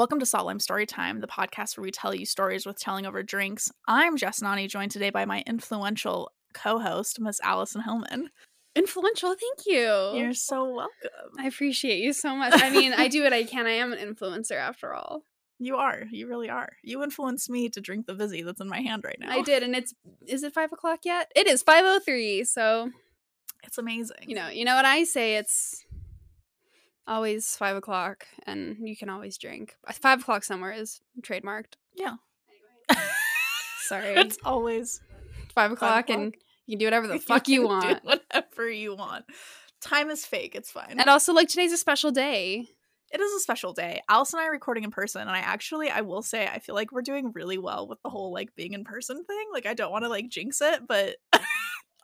Welcome to Salt Lime Storytime, the podcast where we tell you stories with telling over drinks. I'm Jess Nani, joined today by my influential co-host, Miss Allison Hillman. Influential, thank you. You're so welcome. I appreciate you so much. I mean, I do what I can. I am an influencer after all. You are. You really are. You influenced me to drink the Vizzy that's in my hand right now. I did, and it's is it five o'clock yet? It is five oh three. So It's amazing. you know, you know what I say. It's always five o'clock, and you can always drink. Five o'clock somewhere is trademarked. Yeah. Sorry, it's always five o'clock, and o'clock. you can do whatever the fuck you can want. Whatever you want. Time is fake. It's fine. And also, like today's a special day. it is a special day. Alice and I are recording in person, and I actually, I will say, I feel like we're doing really well with the whole like being in person thing. Like, I don't want to like jinx it, but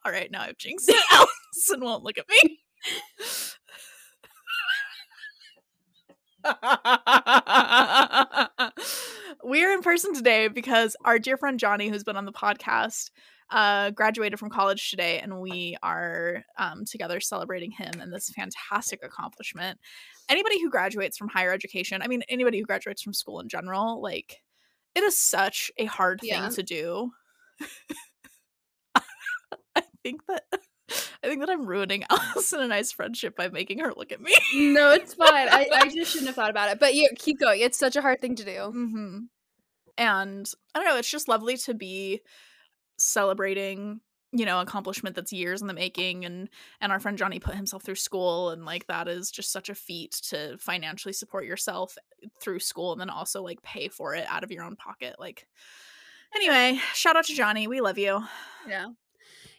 all right, now I've jinxed it. Allison won't look at me. We're in person today because our dear friend Johnny, who's been on the podcast, uh, graduated from college today, and we are um, together celebrating him and this fantastic accomplishment. Anybody who graduates from higher education, I mean, anybody who graduates from school in general, like, it is such a hard thing Yeah. to do. I think that. I think that I'm ruining Allison and I's friendship by making her look at me. No, it's fine. I, I just shouldn't have thought about it. But yeah, keep going. It's such a hard thing to do. hmm And I don't know, it's just lovely to be celebrating, you know, accomplishment that's years in the making and and our friend Johnny put himself through school and like that is just such a feat to financially support yourself through school and then also like pay for it out of your own pocket. Like anyway, shout out to Johnny. We love you. Yeah.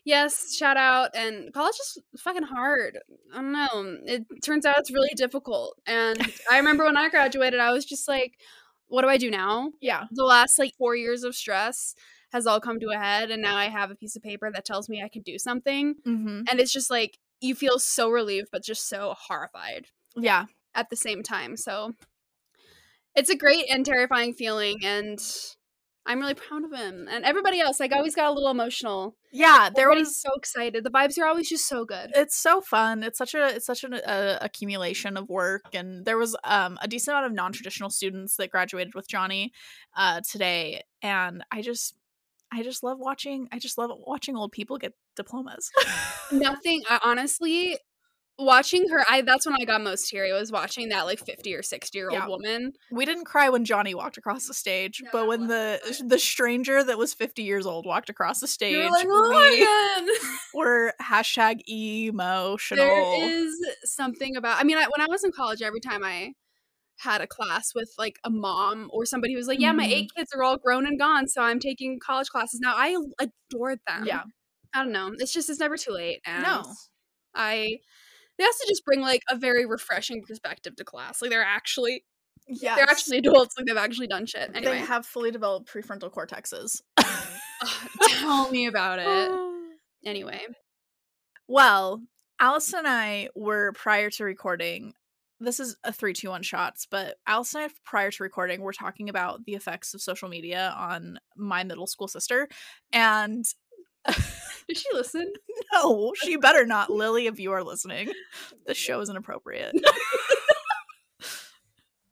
Yes, shout out. And college is fucking hard. I don't know. It turns out it's really difficult. And I remember when I graduated, I was just like, what do I do now? Yeah. The last like four years of stress has all come to a head. And now I have a piece of paper that tells me I can do something. hmm And it's just like, you feel so relieved, but just so horrified Yeah. at the same time. So it's a great and terrifying feeling. And I'm really proud of him. And everybody else, like, I always got a little emotional. Yeah, there Everybody's was so excited. The vibes are always just so good. it's so fun it's such a it's such an uh, accumulation of work and there was um a decent amount of non-traditional students that graduated with johnny uh today and i just i just love watching i just love watching old people get diplomas Nothing. Honestly, watching her, I that's when I got most teary. Was watching that like fifty or sixty year old Yeah. woman. we didn't cry when johnny walked across the stage No, but when the wasn't the stranger that was 50 years old walked across the stage You're like, we oh my were hashtag emotional there is something about. I mean, I, when I was in college, every time I had a class with like a mom or somebody who was like, "Yeah, my Mhm. eight kids are all grown and gone, so I'm taking college classes now." I adored them. yeah I don't know. It's just it's never too late. And No. I they also just bring like a very refreshing perspective to class. Like they're actually yeah they're actually adults. Like they've actually done shit. Anyway, they have fully developed prefrontal cortexes tell me about it. Anyway, Well, Alice and I were prior to recording. This is a three, two, one shots, but Alice and I, prior to recording, we're talking about the effects of social media on my middle school sister. And did she listen? no, she better not. Lily, if you are listening, this show is inappropriate.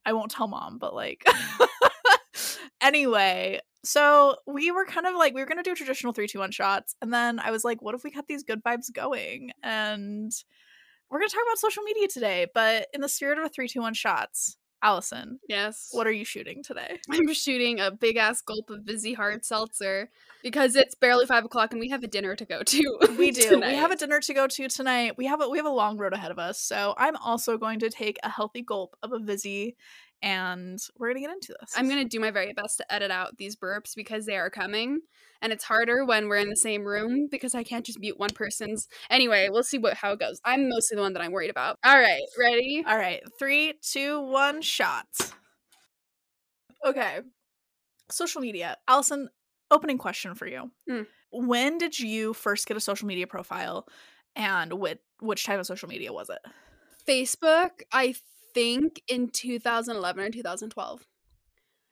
I won't tell mom, but like. Mm. anyway, so we were kind of like, we were going to do traditional three, two, one shots. And then I was like, what if we kept these good vibes going? And we're going to talk about social media today, but in the spirit of a three, two, one shots. Allison, Yes. what are you shooting today? I'm shooting a big ass gulp of Vizzy hard seltzer because it's barely five o'clock and we have a dinner to go to. We do. tonight. We have a dinner to go to tonight. We have a we have a long road ahead of us. So I'm also going to take a healthy gulp of a Vizzy and we're gonna get into this. I'm gonna do my very best to edit out these burps because they are coming, and it's harder when we're in the same room because I can't just mute one person's. Anyway, we'll see what how it goes. I'm mostly the one that I'm worried about. All right, ready? All right, three, two, one, shots. Okay. Social media. Allison, opening question for you. Mm. When did you first get a social media profile and which, which type of social media was it? Facebook, I think in 2011 or 2012.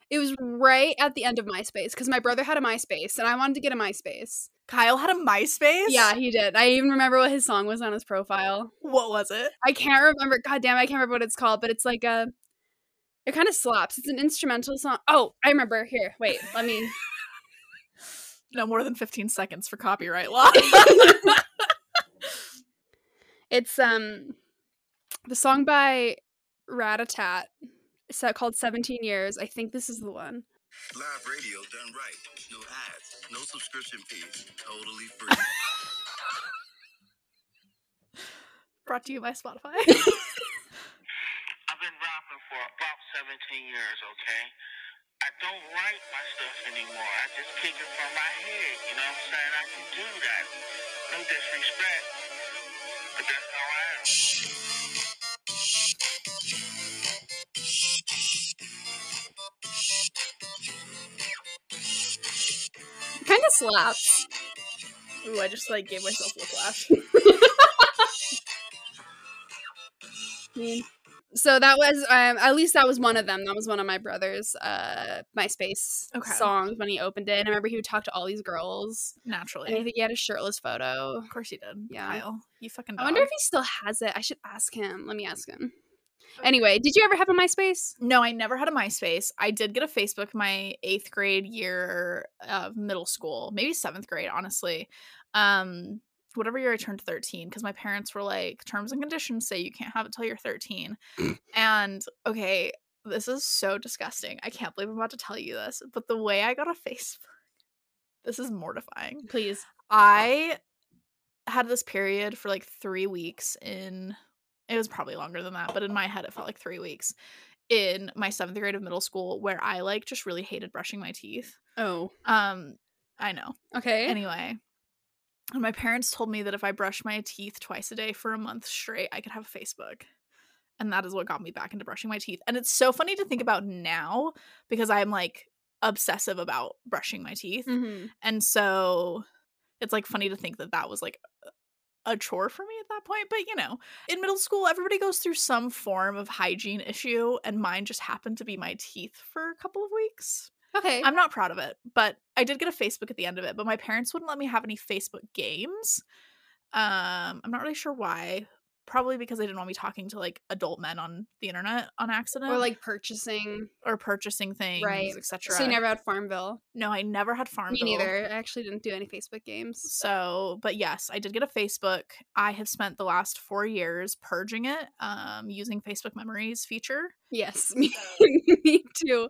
It was right at the end of MySpace because my brother had a MySpace and I wanted to get a MySpace. Kyle had a MySpace? Yeah, he did. I even remember what his song was on his profile. What was it? I can't remember. God damn, I can't remember what it's called, but it's like a It kind of slaps. It's an instrumental song. Oh, I remember. Here, wait. Let me. No more than 15 seconds for copyright law. It's um the song by Ratatat. It's called mm-hmm. 17 Years. I think this is the one. Live radio done right. No ads, no subscription fees. Totally free. Brought to you by Spotify. I've been rapping for about 17 years, okay? I don't write my stuff anymore. I just kick it from my head. You know what I'm saying? I can do that. No disrespect. But that's how I am. Kind of slaps. Ooh, I just like gave myself a whiplash. So that was um at least that was one of them. That was one of my brother's uh MySpace Okay. songs when he opened it. And I remember he would talk to all these girls. And I Naturally. think he had a shirtless photo. Of course he did. Yeah. Kyle, you fucking I wonder if he still has it. I should ask him. Let me ask him. Anyway, did you ever have a MySpace? No, I never had a MySpace. I did get a Facebook my eighth grade year of middle school, maybe seventh grade, honestly. Um, whatever year I turned 13, because my parents were like, terms and conditions say you can't have it till you're 13. and okay, this is so disgusting. I can't believe I'm about to tell you this, but the way I got a Facebook, this is mortifying. Please. I had this period for like three weeks in it was probably longer than that, but in my head it felt like three weeks in my seventh grade of middle school where I like just really hated brushing my teeth. Oh. Um, I know. Okay. Anyway. And my parents told me that if I brushed my teeth twice a day for a month straight, I could have Facebook. And that is what got me back into brushing my teeth. And it's so funny to think about now because I'm like obsessive about brushing my teeth. Mhm. And so it's like funny to think that that was like a chore for me at that point. But you know, in middle school, everybody goes through some form of hygiene issue, and mine just happened to be my teeth for a couple of weeks. Okay. I'm not proud of it, but I did get a Facebook at the end of it. But my parents wouldn't let me have any Facebook games. Um, I'm not really sure why. Probably because I didn't want me talking to like adult men on the internet on accident, or like purchasing. or purchasing things, Right. etc. So you never had Farmville. no, I never had Farmville. Me neither. I actually didn't do any Facebook games. So, but yes, I did get a Facebook. I have spent the last four years purging it um, using Facebook Memories feature. Yes, me, me too.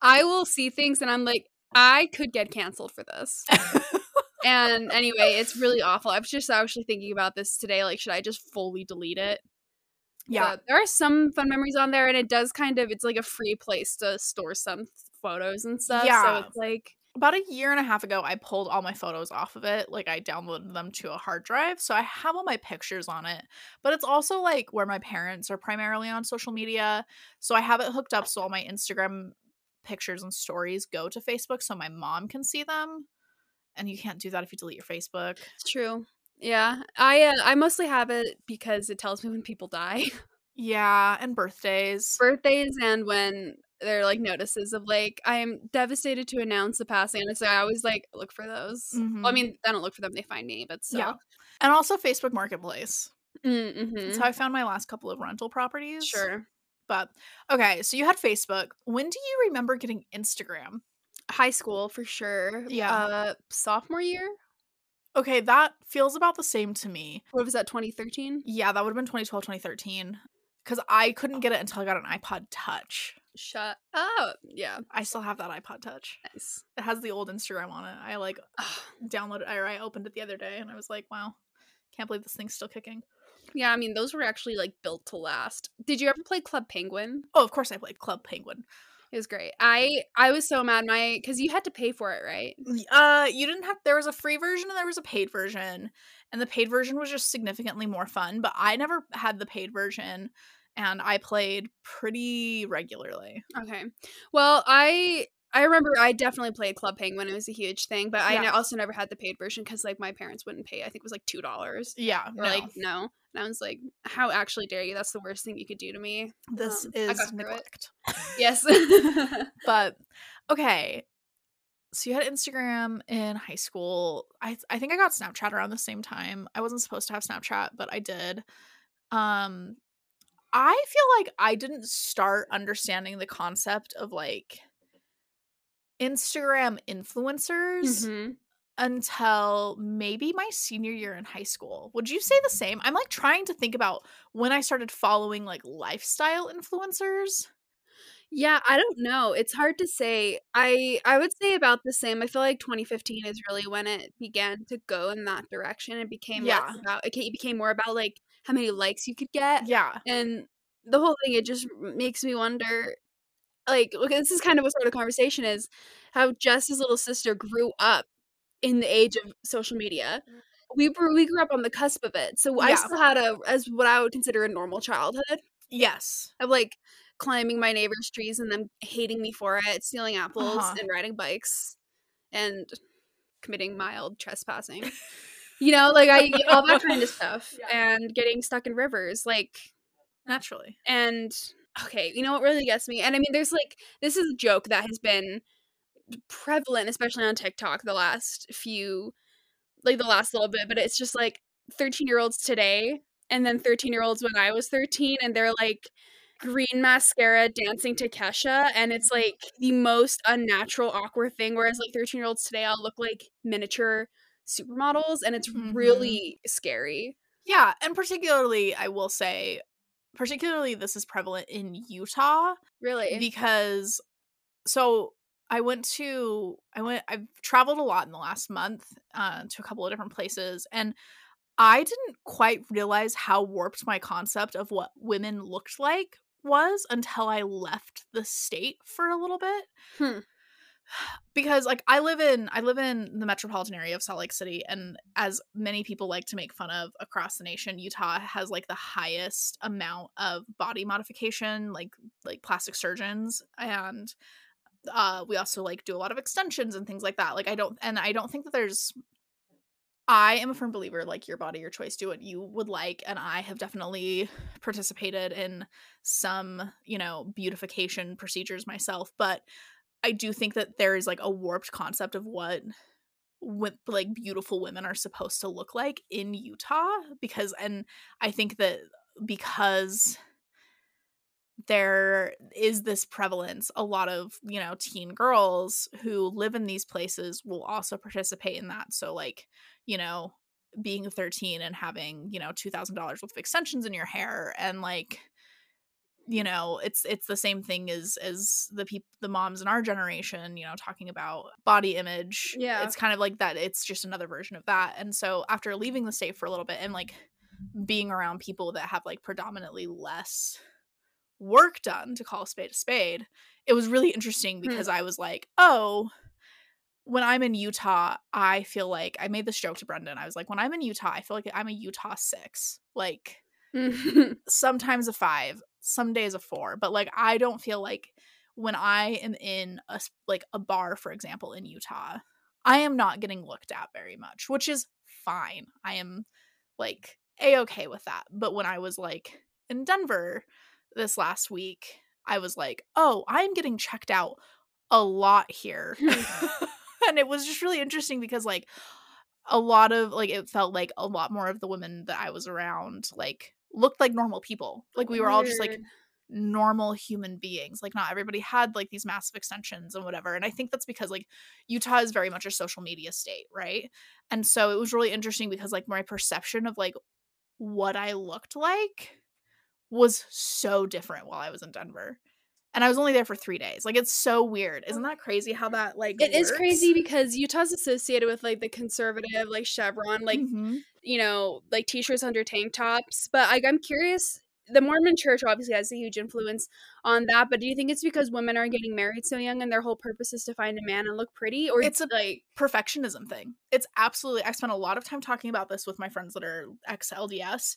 I will see things and I'm like, I could get canceled for this. and anyway, it's really awful. I was just actually thinking about this today. Like, should I just fully delete it? yeah, But there are some fun memories on there, and it does kind of, it's like a free place to store some photos and stuff. Yeah. So it's like, about a year and a half ago, I pulled all my photos off of it. Like, I downloaded them to a hard drive. So I have all my pictures on it. But it's also like where my parents are primarily on social media. So I have it hooked up so all my Instagram pictures and stories go to Facebook so my mom can see them. And you can't do that if you delete your Facebook. it's true. Yeah. I, uh, I mostly have it because it tells me when people die. Yeah, and birthdays. birthdays and when they're like notices of like I'm devastated to announce the passing, and so I always like look for those. Well, I Mhm. mean, I don't look for them; they find me. But still, Yeah. And also Facebook Marketplace. mm-hmm. That's how I found my last couple of rental properties. sure. But okay, so you had Facebook. When do you remember getting Instagram? High school for sure. Yeah. uh, sophomore year. Okay, that feels about the same to me. What was that? 2013. Yeah, that would have been 2012, 2013. Because I couldn't get it until I got an iPod Touch. Shut up. Yeah, I still have that iPod Touch. nice. It has the old Instagram on it. I like downloaded or I opened it the other day and I was like, wow, can't believe this thing's still kicking. yeah, I mean, those were actually like built to last. Did you ever play Club Penguin? Oh, of course I played Club Penguin. It was great. I I was so mad. My because you had to pay for it, right? Uh, you didn't have. There was a free version and there was a paid version, and the paid version was just significantly more fun. But I never had the paid version, and I played pretty regularly. Okay. Well, I I remember I definitely played Club Penguin. When it was a huge thing, but I Yeah. ne- also never had the paid version because like my parents wouldn't pay. I think it was like two dollars. Yeah, no, like no, and I was like, "How actually dare you? That's the worst thing you could do to me." this um, is neglect. Yes. But okay, so you had Instagram in high school. I I think I got Snapchat around the same time. I wasn't supposed to have Snapchat, but I did. Um, I feel like I didn't start understanding the concept of like Instagram influencers Mhm. until maybe my senior year in high school. Would you say the same? I'm like trying to think about when I started following like lifestyle influencers. Yeah, I don't know. It's hard to say. I I would say about the same. I feel like 2015 is really when it began to go in that direction. It became Yeah. about it became more about like how many likes you could get. Yeah. And the whole thing it just makes me wonder like this is kind of what sort of conversation is how Jess's little sister grew up in the age of social media. We were we grew up on the cusp of it. So I Yeah. still had a as what I would consider a normal childhood Yes. of like climbing my neighbor's trees and them hating me for it, stealing apples Uh-huh. and riding bikes and committing mild trespassing. you know, like I all that kind of stuff Yeah. and getting stuck in rivers like Naturally. and okay, you know what really gets me? And I mean there's like this is a joke that has been prevalent especially on TikTok the last few like the last little bit, but it's just like 13 year olds today and then 13 year olds when I was 13 and they're like green mascara dancing to Kesha and it's like the most unnatural awkward thing whereas like 13 year olds today I'll look like miniature supermodels and it's Mhm. really scary. Yeah, and particularly I will say particularly this is prevalent in Utah Really. because so I went to I went I've traveled a lot in the last month uh, to a couple of different places and I didn't quite realize how warped my concept of what women looked like was until I left the state for a little bit. Hmm. Because like I live in I live in the metropolitan area of Salt Lake City and as many people like to make fun of across the nation, Utah has like the highest amount of body modification, like like plastic surgeons and uh we also like do a lot of extensions and things like that. Like I don't and I don't think that there's I am a firm believer like your body, your choice, do what you would like. And I have definitely participated in some, you know, beautification procedures myself. But I do think that there is like a warped concept of what like beautiful women are supposed to look like in Utah because and I think that because there is this prevalence a lot of you know teen girls who live in these places will also participate in that. So like you know being 13 and having you know $2000 worth of extensions in your hair and like you know it's it's the same thing as as the people the moms in our generation you know talking about body image. Yeah. it's kind of like that it's just another version of that. And so after leaving the state for a little bit and like being around people that have like predominantly less work done to call a spade a spade it was really interesting hmm. because i was like oh when i'm in utah i feel like i made this joke to brendan i was like when i'm in utah i feel like i'm a utah six like sometimes a five, some days a four, but like I don't feel like when I am in a like a bar, for example, in Utah, I am not getting looked at very much, which is fine. I am like a okay with that. But when I was like in Denver this last week, I was like, oh, I'm getting checked out a lot here. and it was just really interesting because like a lot of like it felt like a lot more of the women that I was around like looked like normal people. Like we were all just like normal human beings. Like not everybody had like these massive extensions and whatever. And I think that's because like Utah is very much a social media state, right? And so it was really interesting because like my perception of like what I looked like was so different while I was in Denver. And I was only there for three days. Like it's so weird. Isn't that crazy how that like It is works? crazy because Utah's associated with like the conservative, like Chevron, like Mhm. you know, like t-shirts under tank tops. But like, I'm curious. The Mormon Church obviously has a huge influence on that. But do you think it's because women are getting married so young and their whole purpose is to find a man and look pretty, or It's a- like perfectionism thing. It's absolutely. I spent a lot of time talking about this with my friends that are ex LDS.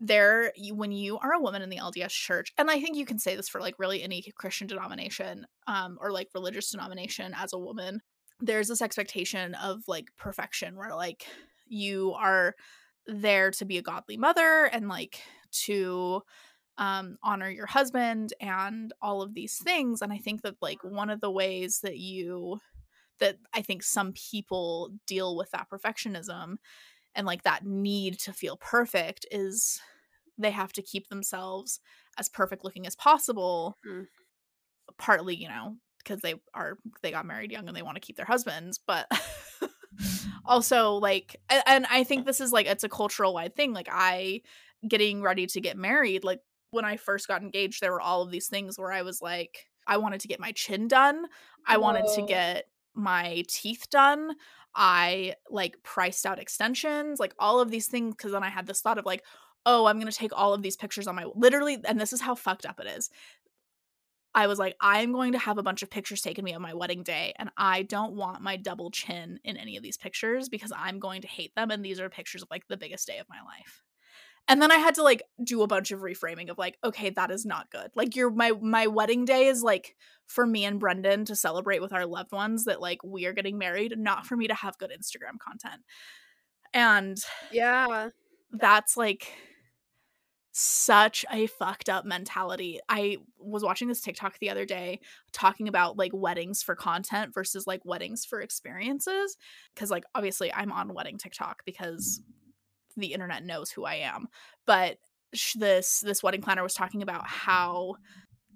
There, when you are a woman in the LDS church, and I think you can say this for like really any Christian denomination, um, or like religious denomination as a woman, there's this expectation of like perfection where like you are there to be a godly mother and like to um, honor your husband and all of these things. And I think that like one of the ways that you that I think some people deal with that perfectionism and like that need to feel perfect is they have to keep themselves as perfect looking as possible. Mm. Partly, you know, because they are they got married young and they want to keep their husbands, but also like and I think this is like it's a cultural wide thing. Like I getting ready to get married, like when I first got engaged, there were all of these things where I was like, I wanted to get my chin done. I wanted to get my teeth done. I like priced out extensions, like all of these things. Cause then I had this thought of like, oh, I'm going to take all of these pictures on my literally, and this is how fucked up it is. I was like, I'm going to have a bunch of pictures taken me on my wedding day, and I don't want my double chin in any of these pictures because I'm going to hate them. And these are pictures of like the biggest day of my life. And then I had to like do a bunch of reframing of like, okay, that is not good. Like your my my wedding day is like for me and Brendan to celebrate with our loved ones that like we are getting married, not for me to have good Instagram content. And Yeah. that's like such a fucked up mentality. I was watching this TikTok the other day talking about like weddings for content versus like weddings for experiences cuz like obviously I'm on wedding TikTok because the internet knows who I am. But sh- this this wedding planner was talking about how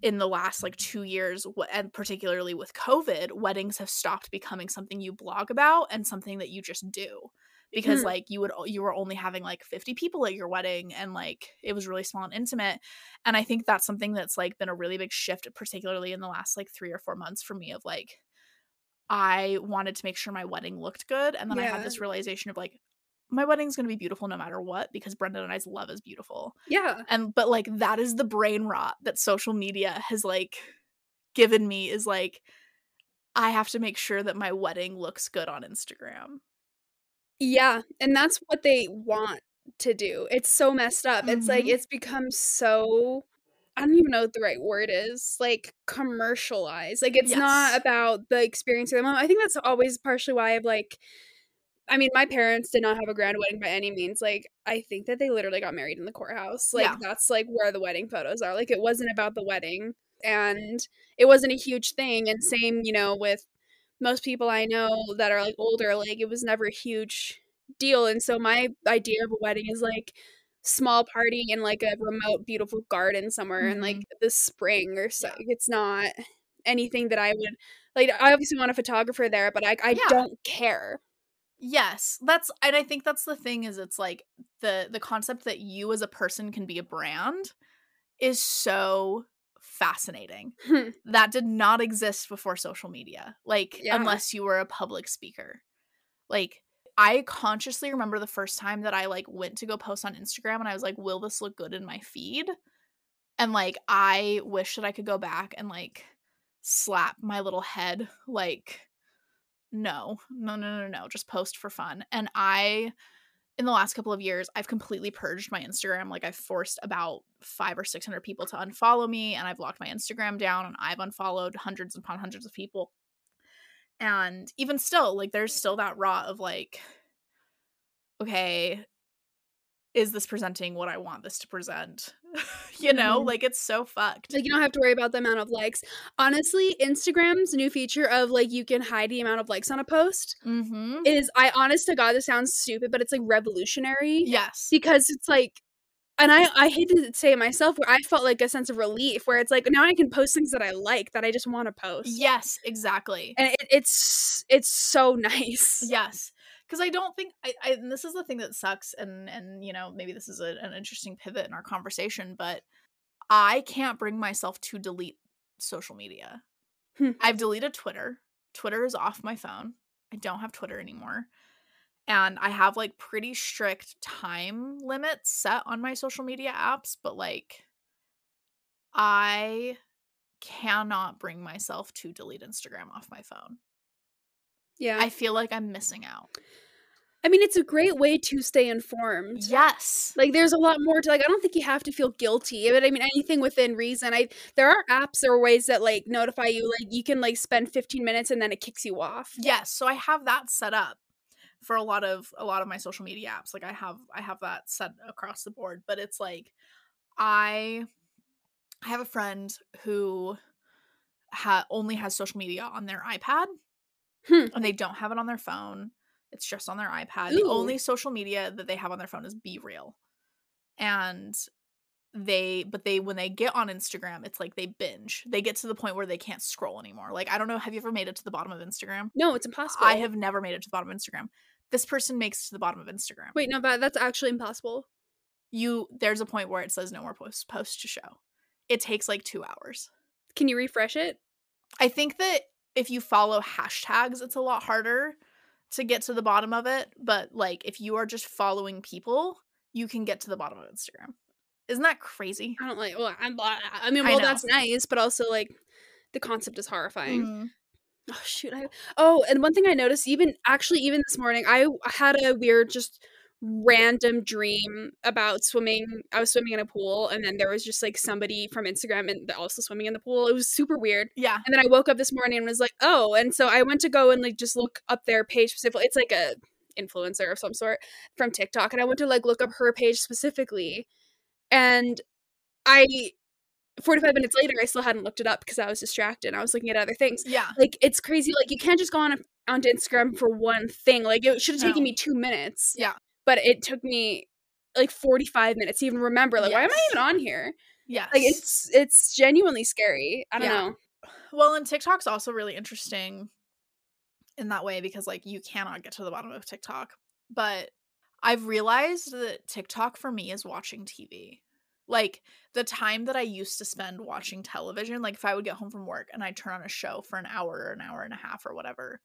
in the last like 2 years and particularly with COVID, weddings have stopped becoming something you blog about and something that you just do because Hmm. like you would you were only having like 50 people at your wedding and like it was really small and intimate and i think that's something that's like been a really big shift particularly in the last like 3 or 4 months for me of like i wanted to make sure my wedding looked good and then i had this realization of like my wedding's going to be beautiful no matter what because brendan and i's love is beautiful Yeah. and but like that is the brain rot that social media has like given me is like i have to make sure that my wedding looks good on instagram Yeah, and that's what they want to do. It's so messed up. It's like Mhm. it's become so I don't even know what the right word is. Like commercialized. Like it's not about the experience of the moment. I think that's always partially why I've like I mean, my parents did not have a grand wedding by any means. Like, I think that they literally got married in the courthouse. Like, Yeah. that's like where the wedding photos are. Like, it wasn't about the wedding and it wasn't a huge thing. And same, you know, with most people I know that are like older, like, it was never a huge deal. And so, my idea of a wedding is like small party in like a remote, beautiful garden somewhere in like mm-hmm. the spring or so. It's not anything that I would like. I obviously want a photographer there, but I, I Yeah. don't care. Yes, that's and I think that's the thing is it's like the the concept that you as a person can be a brand is so fascinating. That did not exist before social media. Like Yeah. unless you were a public speaker. Like I consciously remember the first time that I like went to go post on Instagram and I was like will this look good in my feed? And like I wish that I could go back and like slap my little head like no no no no no just post for fun. And i in the last couple of years i've completely purged my instagram like i've forced about five or six hundred people to unfollow me and i've locked my instagram down and i've unfollowed hundreds upon hundreds of people. And even still like there's still that raw of like okay is this presenting what i want this to present you know Mhm. like it's so fucked Like you don't have to worry about the amount of likes. Honestly, Instagram's new feature of like you can hide the amount of likes on a post mm-hmm is I honest to God this sounds stupid, but it's like revolutionary yes because it's like and I I hate to say it myself where I felt like a sense of relief where it's like now I can post things that I like that I just want to post. yes exactly And it, it's it's so nice. Yes, because I don't think I, I. And this is the thing that sucks, and and you know maybe this is a, an interesting pivot in our conversation, but I can't bring myself to delete social media. Hmm. I've deleted Twitter. Twitter is off my phone. I don't have Twitter anymore. And I have like pretty strict time limits set on my social media apps, but like I cannot bring myself to delete Instagram off my phone. Yeah. I feel like I'm missing out. I mean it's a great way to stay informed. Yes. Like there's a lot more to like I don't think you have to feel guilty. But I mean anything within reason. I there are apps or ways that like notify you like you can like spend 15 minutes and then it kicks you off. Yes. So I have that set up for a lot of a lot of my social media apps. Like I have I have that set across the board, but it's like I I have a friend who ha- only has social media on their iPad Hmm. and they don't have it on their phone. It's just on their iPad. The only social media that they have on their phone is Be Real. And they but they when they get on Instagram, it's like they binge. They get to the point where they can't scroll anymore. Like I don't know, have you ever made it to the bottom of Instagram? No, it's impossible. I have never made it to the bottom of Instagram. This person makes it to the bottom of Instagram. Wait, no, but that's actually impossible. You there's a point where it says no more posts post to show. It takes like 2 hours. Can you refresh it? I think that if you follow hashtags, it's a lot harder to get to the bottom of it. But like if you are just following people, you can get to the bottom of Instagram. Isn't that crazy? I don't like. Well, I'm, I mean, well, know. that's nice, but also like the concept is horrifying. Mhm. Oh shoot! I oh, and one thing I noticed, even actually, even this morning, I had a weird, just random dream about swimming. I was swimming in a pool, and then there was just like somebody from Instagram and also swimming in the pool. It was super weird. Yeah. And then I woke up this morning and was like, oh, and so I went to go and like just look up their page specifically. It's like a influencer of some sort from TikTok, and I went to like look up her page specifically, and I. 45 minutes later, I still hadn't looked it up because I was distracted. I was looking at other things Yeah. like it's crazy like you can't just go on onto instagram for one thing like it should have taken No. me two minutes Yeah. But it took me like 45 minutes to even remember like why am i even on here yeah like it's it's genuinely scary i don't Yeah. know Well, and TikTok's also really interesting in that way because like you cannot get to the bottom of TikTok. But I've realized that TikTok for me is watching TV. Like the time that I used to spend watching television, like if I would get home from work and I'd turn on a show for an hour or an hour and a half or whatever,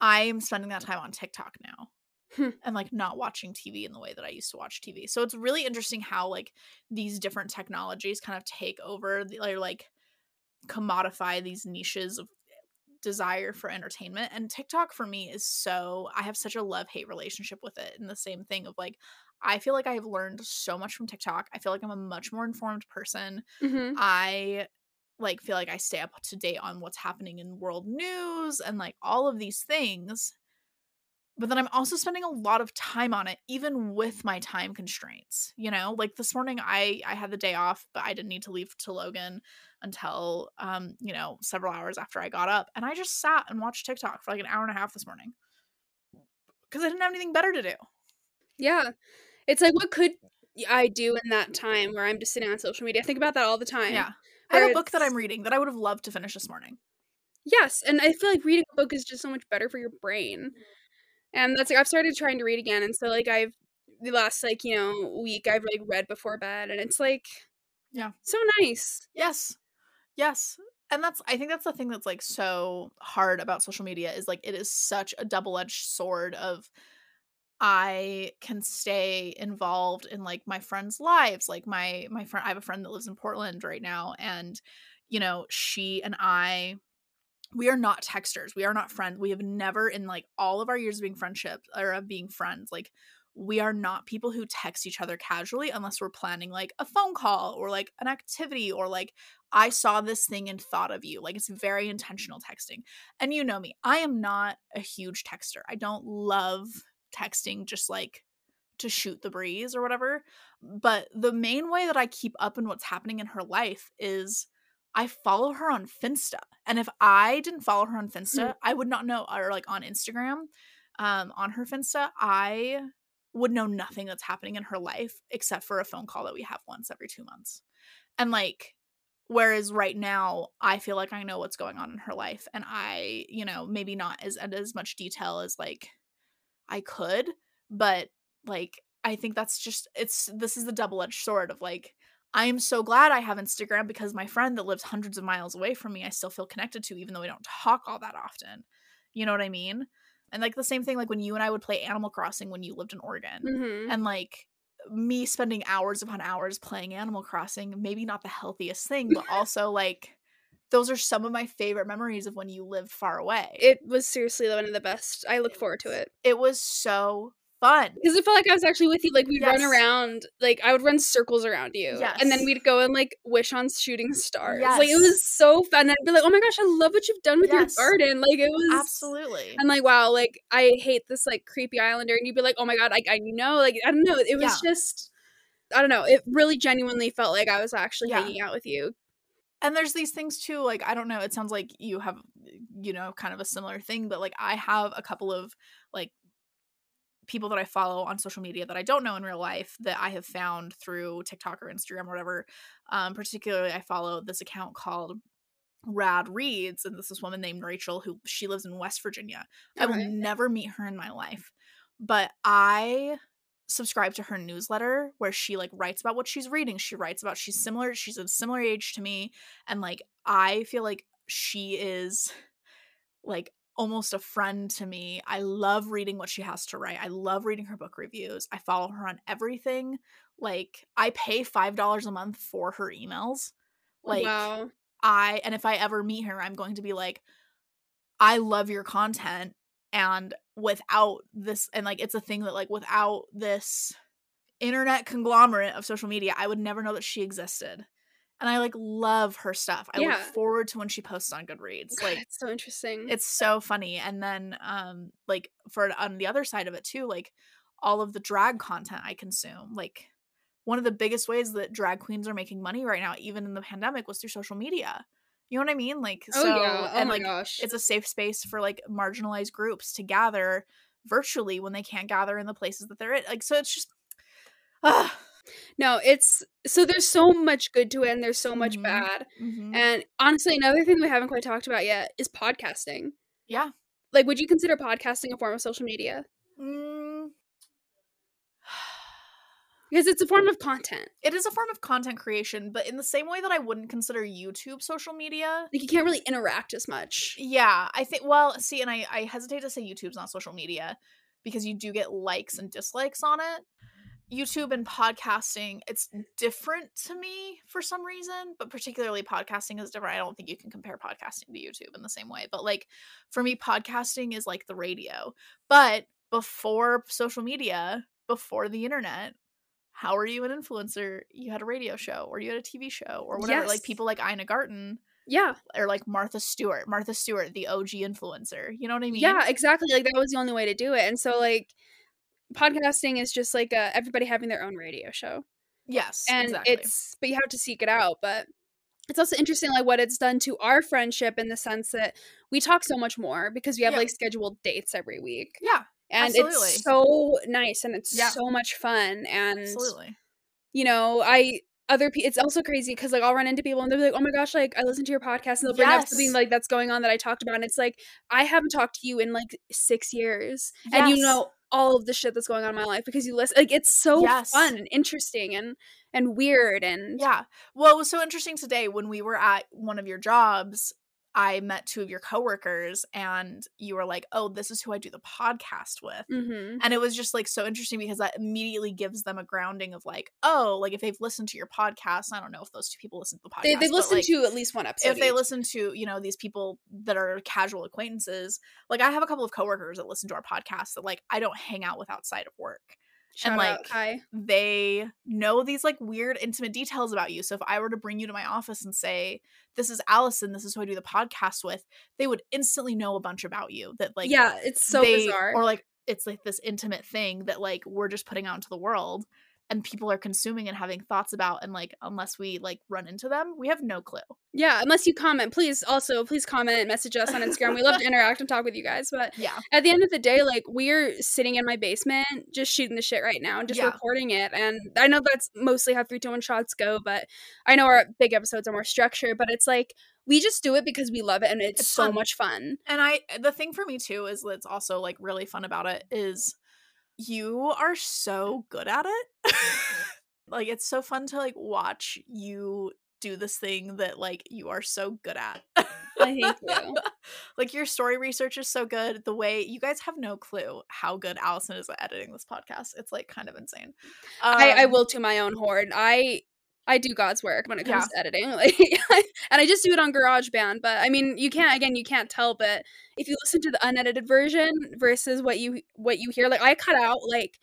I am spending that time on TikTok now. Hmm. and like not watching TV in the way that I used to watch TV. So it's really interesting how like these different technologies kind of take over the, or like commodify these niches of desire for entertainment and TikTok for me is so I have such a love-hate relationship with it and the same thing of like I feel like I have learned so much from TikTok. I feel like I'm a much more informed person. mm-hmm. I like feel like I stay up to date on what's happening in world news and like all of these things. But then I'm also spending a lot of time on it even with my time constraints. You know, like this morning I I had the day off, but I didn't need to leave to Logan until um, you know, several hours after I got up and I just sat and watched TikTok for like an hour and a half this morning. Cuz I didn't have anything better to do. yeah it's like what could i do in that time where i'm just sitting on social media i think about that all the time Yeah. I have a book that I'm reading that I would have loved to finish this morning. Yes, and I feel like reading a book is just so much better for your brain. And that's like I've started trying to read again, and so like I've the last like you know week I've like read before bed, and it's like Yeah. so nice. Yes. Yes. And that's I think that's the thing that's like so hard about social media is like it is such a double-edged sword of I can stay involved in like my friends' lives. Like my my friend I have a friend that lives in Portland right now and you know, she and I we are not texters. We are not friends. We have never in like all of our years of being friendship or of being friends, like we are not people who text each other casually unless we're planning like a phone call or like an activity or like I saw this thing and thought of you. Like it's very intentional texting. And you know me, I am not a huge texter. I don't love texting just like to shoot the breeze or whatever. But the main way that I keep up in what's happening in her life is I follow her on Finsta. And if I didn't follow her on Finsta, I would not know or like on Instagram, um, on her Finsta, I would know nothing that's happening in her life except for a phone call that we have once every two months. And like, whereas right now, I feel like I know what's going on in her life, and I, you know, maybe not as as much detail as like I could, but like I think that's just it's this is the double edged sword of like I am so glad I have Instagram because my friend that lives hundreds of miles away from me, I still feel connected to, even though we don't talk all that often. You know what I mean? And like the same thing, like when you and I would play Animal Crossing when you lived in Oregon, Mm-hmm. and like me spending hours upon hours playing Animal Crossing, maybe not the healthiest thing, but also like those are some of my favorite memories of when you lived far away. It was seriously one of the best. I look forward to it it was so fun. because it felt like I was actually with you. Like we'd run around, like I would run circles around you, and then we'd go and like wish on shooting stars. Like it was so fun. I'd be like, oh my gosh, I love what you've done with Yes. your garden. Like it was Absolutely. And like, wow, like I hate this like creepy islander, and you'd be like, oh my god, like I know, like I don't know, it was just, I don't know, it really genuinely felt like I was actually Yeah. hanging out with you. and there's these things too like i don't know it sounds like you have you know kind of a similar thing but like i have a couple of like people that I follow on social media that I don't know in real life that I have found through TikTok or Instagram or whatever. Um, particularly, I follow this account called Rad Reads, and this is a woman named Rachel who she lives in West Virginia. I will never meet her in my life, but I subscribe to her newsletter where she like writes about what she's reading. She writes about she's similar, she's a similar age to me, and like I feel like she is like almost a friend to me. I love reading what she has to write. I love reading her book reviews. I follow her on everything. Like I pay $5 a month for her emails. Like wow. I and if I ever meet her, I'm going to be like I love your content and without this and like it's a thing that like without this internet conglomerate of social media, I would never know that she existed. And I like love her stuff. I look forward to when she posts on Goodreads. Like it's so interesting. it's so funny and then um like for on the other side of it too like all of the drag content i consume like one of the biggest ways that drag queens are making money right now even in the pandemic was through social media you know what i mean like oh so yeah. Oh and my like gosh. it's a safe space for like marginalized groups to gather virtually when they can't gather in the places that they're in like so it's just ah, no, it's so there's so much good to it and there's so much Mhm. bad. mhm. And honestly, another thing we haven't quite talked about yet is podcasting. yeah Like, would you consider podcasting a form of social media? Mm, Because it's a form of content. it is a form of content creation but in the same way that i wouldn't consider youtube social media Like, you can't really interact as much. Yeah, I think. Well, see, and I I hesitate to say YouTube's not social media because you do get likes and dislikes on it. YouTube and podcasting, it's different to me for some reason, but particularly podcasting is different. I don't think you can compare podcasting to YouTube in the same way. But like for me, podcasting is like the radio. But before social media, before the internet, how are you an influencer? You had a radio show or you had a TV show or whatever. Like people like Ina Garten Yeah. or like Martha Stewart. Martha Stewart, the OG influencer. You know what I mean? Yeah, exactly. Like, that was the only way to do it. And so, like, podcasting is just like uh, everybody having their own radio show. Yes. and exactly. it's but you have to seek it out but it's also interesting like what it's done to our friendship in the sense that we talk so much more because we have Yeah. like scheduled dates every week yeah, and Absolutely. it's so nice and it's Yeah. so much fun and absolutely. you know i other people it's also crazy because like i'll run into people and they'll be like oh my gosh like i listen to your podcast and they'll bring up something like that's going on that i talked about and it's like i haven't talked to you in like six years and you know all of the shit that's going on in my life because you listen like it's so Yes. fun and interesting and and weird and Yeah. Well, it was so interesting today when we were at one of your jobs. I met two of your coworkers, and you were like, "Oh, this is who I do the podcast with." hmm And it was just like so interesting because that immediately gives them a grounding of like, oh, like if they've listened to your podcast, I don't know if those two people listen to the podcast. They, they've listened like, to at least one episode. if they listen to you know these people that are casual acquaintances like i have a couple of coworkers that listen to our podcast that like i don't hang out with outside of work Shout and, like, they know these like weird intimate details about you. So if i were to bring you to my office and say this is allison this is who i do the podcast with they would instantly know a bunch about you that like yeah, it's so they- bizarre. or like it's like this intimate thing that like we're just putting out into the world and people are consuming and having thoughts about and like unless we like run into them we have no clue yeah, unless you comment, please also please comment, message us on Instagram. We love two interact and talk with you guys. But yeah at the end of the day, like we're sitting in my basement just shooting the shit right now, and just Yeah. recording it. And I know that's mostly how three to one shots go, but I know our big episodes are more structured. But it's like we just do it because we love it and it's, It's so fun. much fun. And I the thing for me too is that's also like really fun about it is you are so good at it. like it's so fun to like watch you do this thing that like you are so good at. I hate you. like your story research is so good. The way you guys have no clue how good Allison is at editing this podcast. It's like kind of insane. I, I Um, will to my own horn. I I do God's work when it comes Yeah. to editing, like, and I just do it on GarageBand. But I mean, you can't again, you can't tell. But if you listen to the unedited version versus what you what you hear, like I cut out like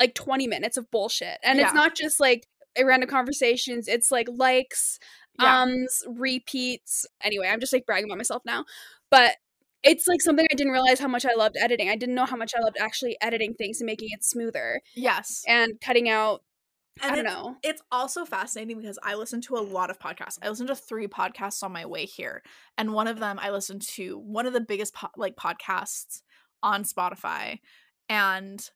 like twenty minutes of bullshit, and Yeah. it's not just like random conversations. It's like likes, Yeah. ums, repeats. Anyway, I'm just like bragging about myself now, but. It's like something I didn't realize how much I loved editing. I didn't know how much I loved actually editing things and making it smoother Yes. and cutting out And I don't it's- know. It's also fascinating because I listen to a lot of podcasts. I listened to three podcasts on my way here, and one of them I listened to one of the biggest po- like podcasts on Spotify, and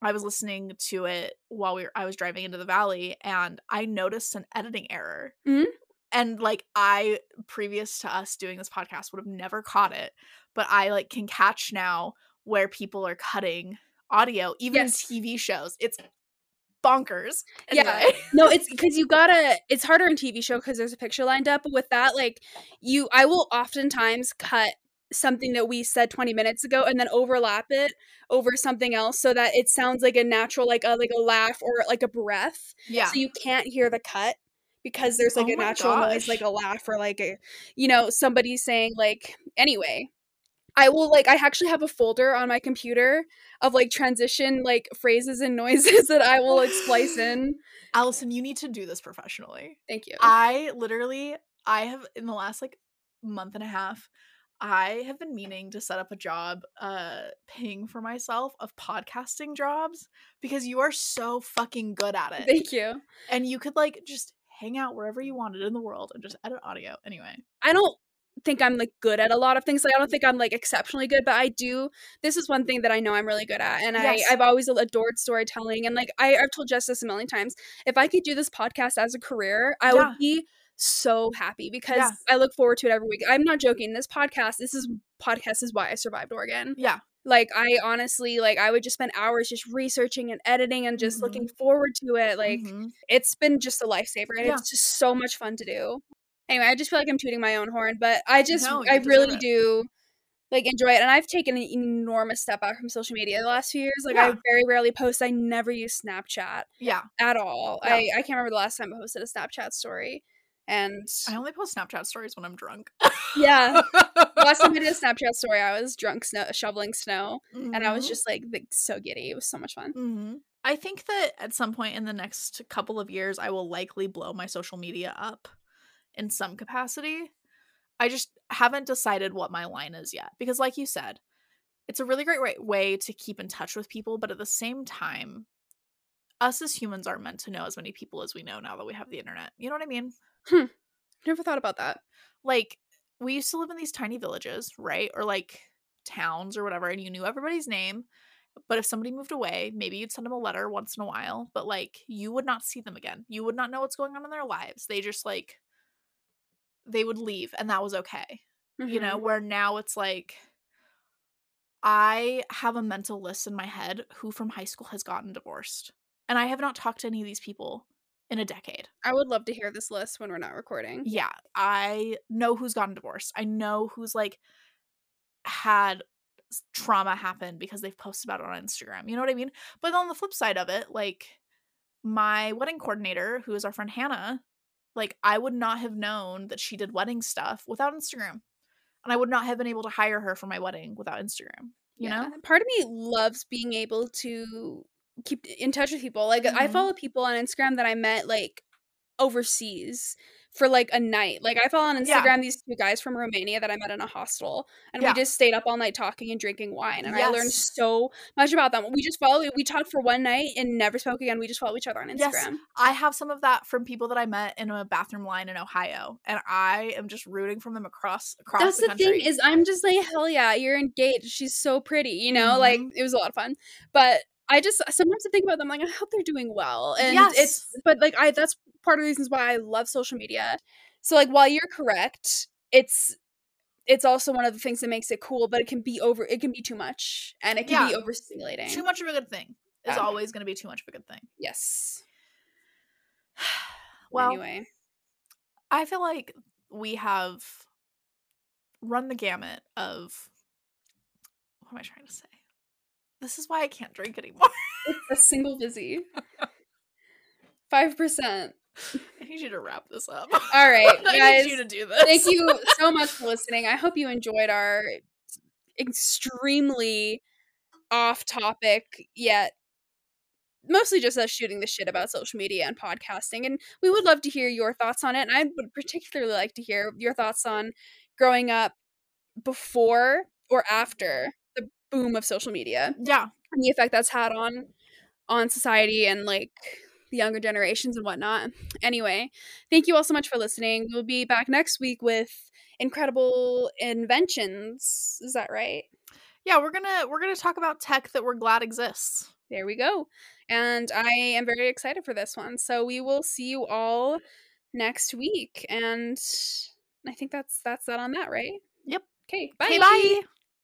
I was listening to it while we were, I was driving into the valley and I noticed an editing error. Mhm. And like I previous to us doing this podcast would have never caught it, but I like can catch now where people are cutting audio even Yes. TV shows. It's bonkers. Yeah. No it's because you gotta it's harder in tv show because there's a picture lined up but with that like you i will oftentimes cut something that we said 20 minutes ago and then overlap it over something else so that it sounds like a natural like a like a laugh or like a breath yeah. so you can't hear the cut because there's like Oh a natural noise like a laugh or like a you know somebody saying like anyway i will like i actually have a folder on my computer of like transition like phrases and noises that i will like splice in Allison, you need to do this professionally. thank you I literally I have in the last like month and a half I have been meaning to set up a job uh paying for myself of podcasting jobs because you are so fucking good at it. thank you and you could like just hang out wherever you wanted in the world and just edit audio. Anyway. I don't think I'm like good at a lot of things. Like I don't think I'm like exceptionally good, but I do. This is one thing that I know I'm really good at, and Yes. I I've always adored storytelling. And like I I've told Jess this a million times. If I could do this podcast as a career, I Yeah. would be so happy because Yeah. I look forward to it every week. I'm not joking. This podcast, this is podcast is why I survived Oregon. Yeah. Like I honestly like I would just spend hours just researching and editing and just Mhm. looking forward to it. Like Mhm. it's been just a lifesaver and Yeah. it's just so much fun to do. Anyway, I just feel like I'm tooting my own horn, but I just no, I really do like enjoy it and I've taken an enormous step back from social media the last few years. Like I very rarely post. I never use Snapchat yeah. at all. Yeah. I I can't remember the last time I posted a Snapchat story. And I only post Snapchat stories when I'm drunk. yeah, last time I did a Snapchat story, I was drunk snow shoveling snow and I was Mhm. just like, like so giddy. It was so much fun. hmm I think that at some point in the next couple of years, I will likely blow my social media up in some capacity. I just haven't decided what my line is yet. Because, like you said, it's a really great wa- way to keep in touch with people. But at the same time, us as humans aren't meant to know as many people as we know now that we have the internet. You know what I mean? Hmm. Never thought about that. Like, we used to live in these tiny villages, right? Or like towns or whatever, and you knew everybody's name. But if somebody moved away, maybe you'd send them a letter once in a while, but like you would not see them again. You would not know what's going on in their lives. They just like they would leave and that was okay. You know, Mhm. where now it's like I have a mental list in my head who from high school has gotten divorced. And I have not talked to any of these people in a decade. I would love to hear this list when we're not recording. Yeah, I know who's gotten divorced. I know who's like had trauma happen because they've posted about it on Instagram. You know what I mean? But on the flip side of it, like my wedding coordinator, who is our friend Hannah, like I would not have known that she did wedding stuff without Instagram. And I would not have been able to hire her for my wedding without Instagram. You know? part of me loves being able to keep in touch with people like i Mhm. follow people on instagram that i met like overseas for like a night like i follow on Yeah. instagram these two guys from romania that i met in a hostel and Yeah. we just stayed up all night talking and drinking wine and i learned so much about them we just followed we talked for one night and never spoke again we just followed each other on Yes. instagram I have some of that from people that I met in a bathroom line in Ohio, and I am just rooting from them across across that's the the, thing is i'm just like hell yeah you're engaged she's so pretty you know like Mhm. it was a lot of fun but i just sometimes i think about them like i hope they're doing well and Yes. it's but like i that's part of the reasons why i love social media so like while you're correct it's it's also one of the things that makes it cool but it can be over it can be too much and it can be overstimulating too much of a good thing is Yeah. always going to be too much of a good thing. yes Well, anyway I feel like we have run the gamut of what am I trying to say? This is why I can't drink anymore. it's a single busy five percent I need you to wrap this up. all right I guys need you to do this. Thank you so much for listening. I hope you enjoyed our extremely off topic yet mostly just us shooting the shit about social media and podcasting and we would love to hear your thoughts on it and I would particularly like to hear your thoughts on growing up before or after boom of social media Yeah. and the effect that's had on on society and like the younger generations and whatnot. Anyway, thank you all so much for listening. We'll be back next week with incredible inventions. Is that right? Yeah, we're going to we're to talk about tech that we're glad exists. There we go. And I am very excited for this one. So we will see you all next week. And I think that's that's that on that, right? Yep. Okay. Okay, bye.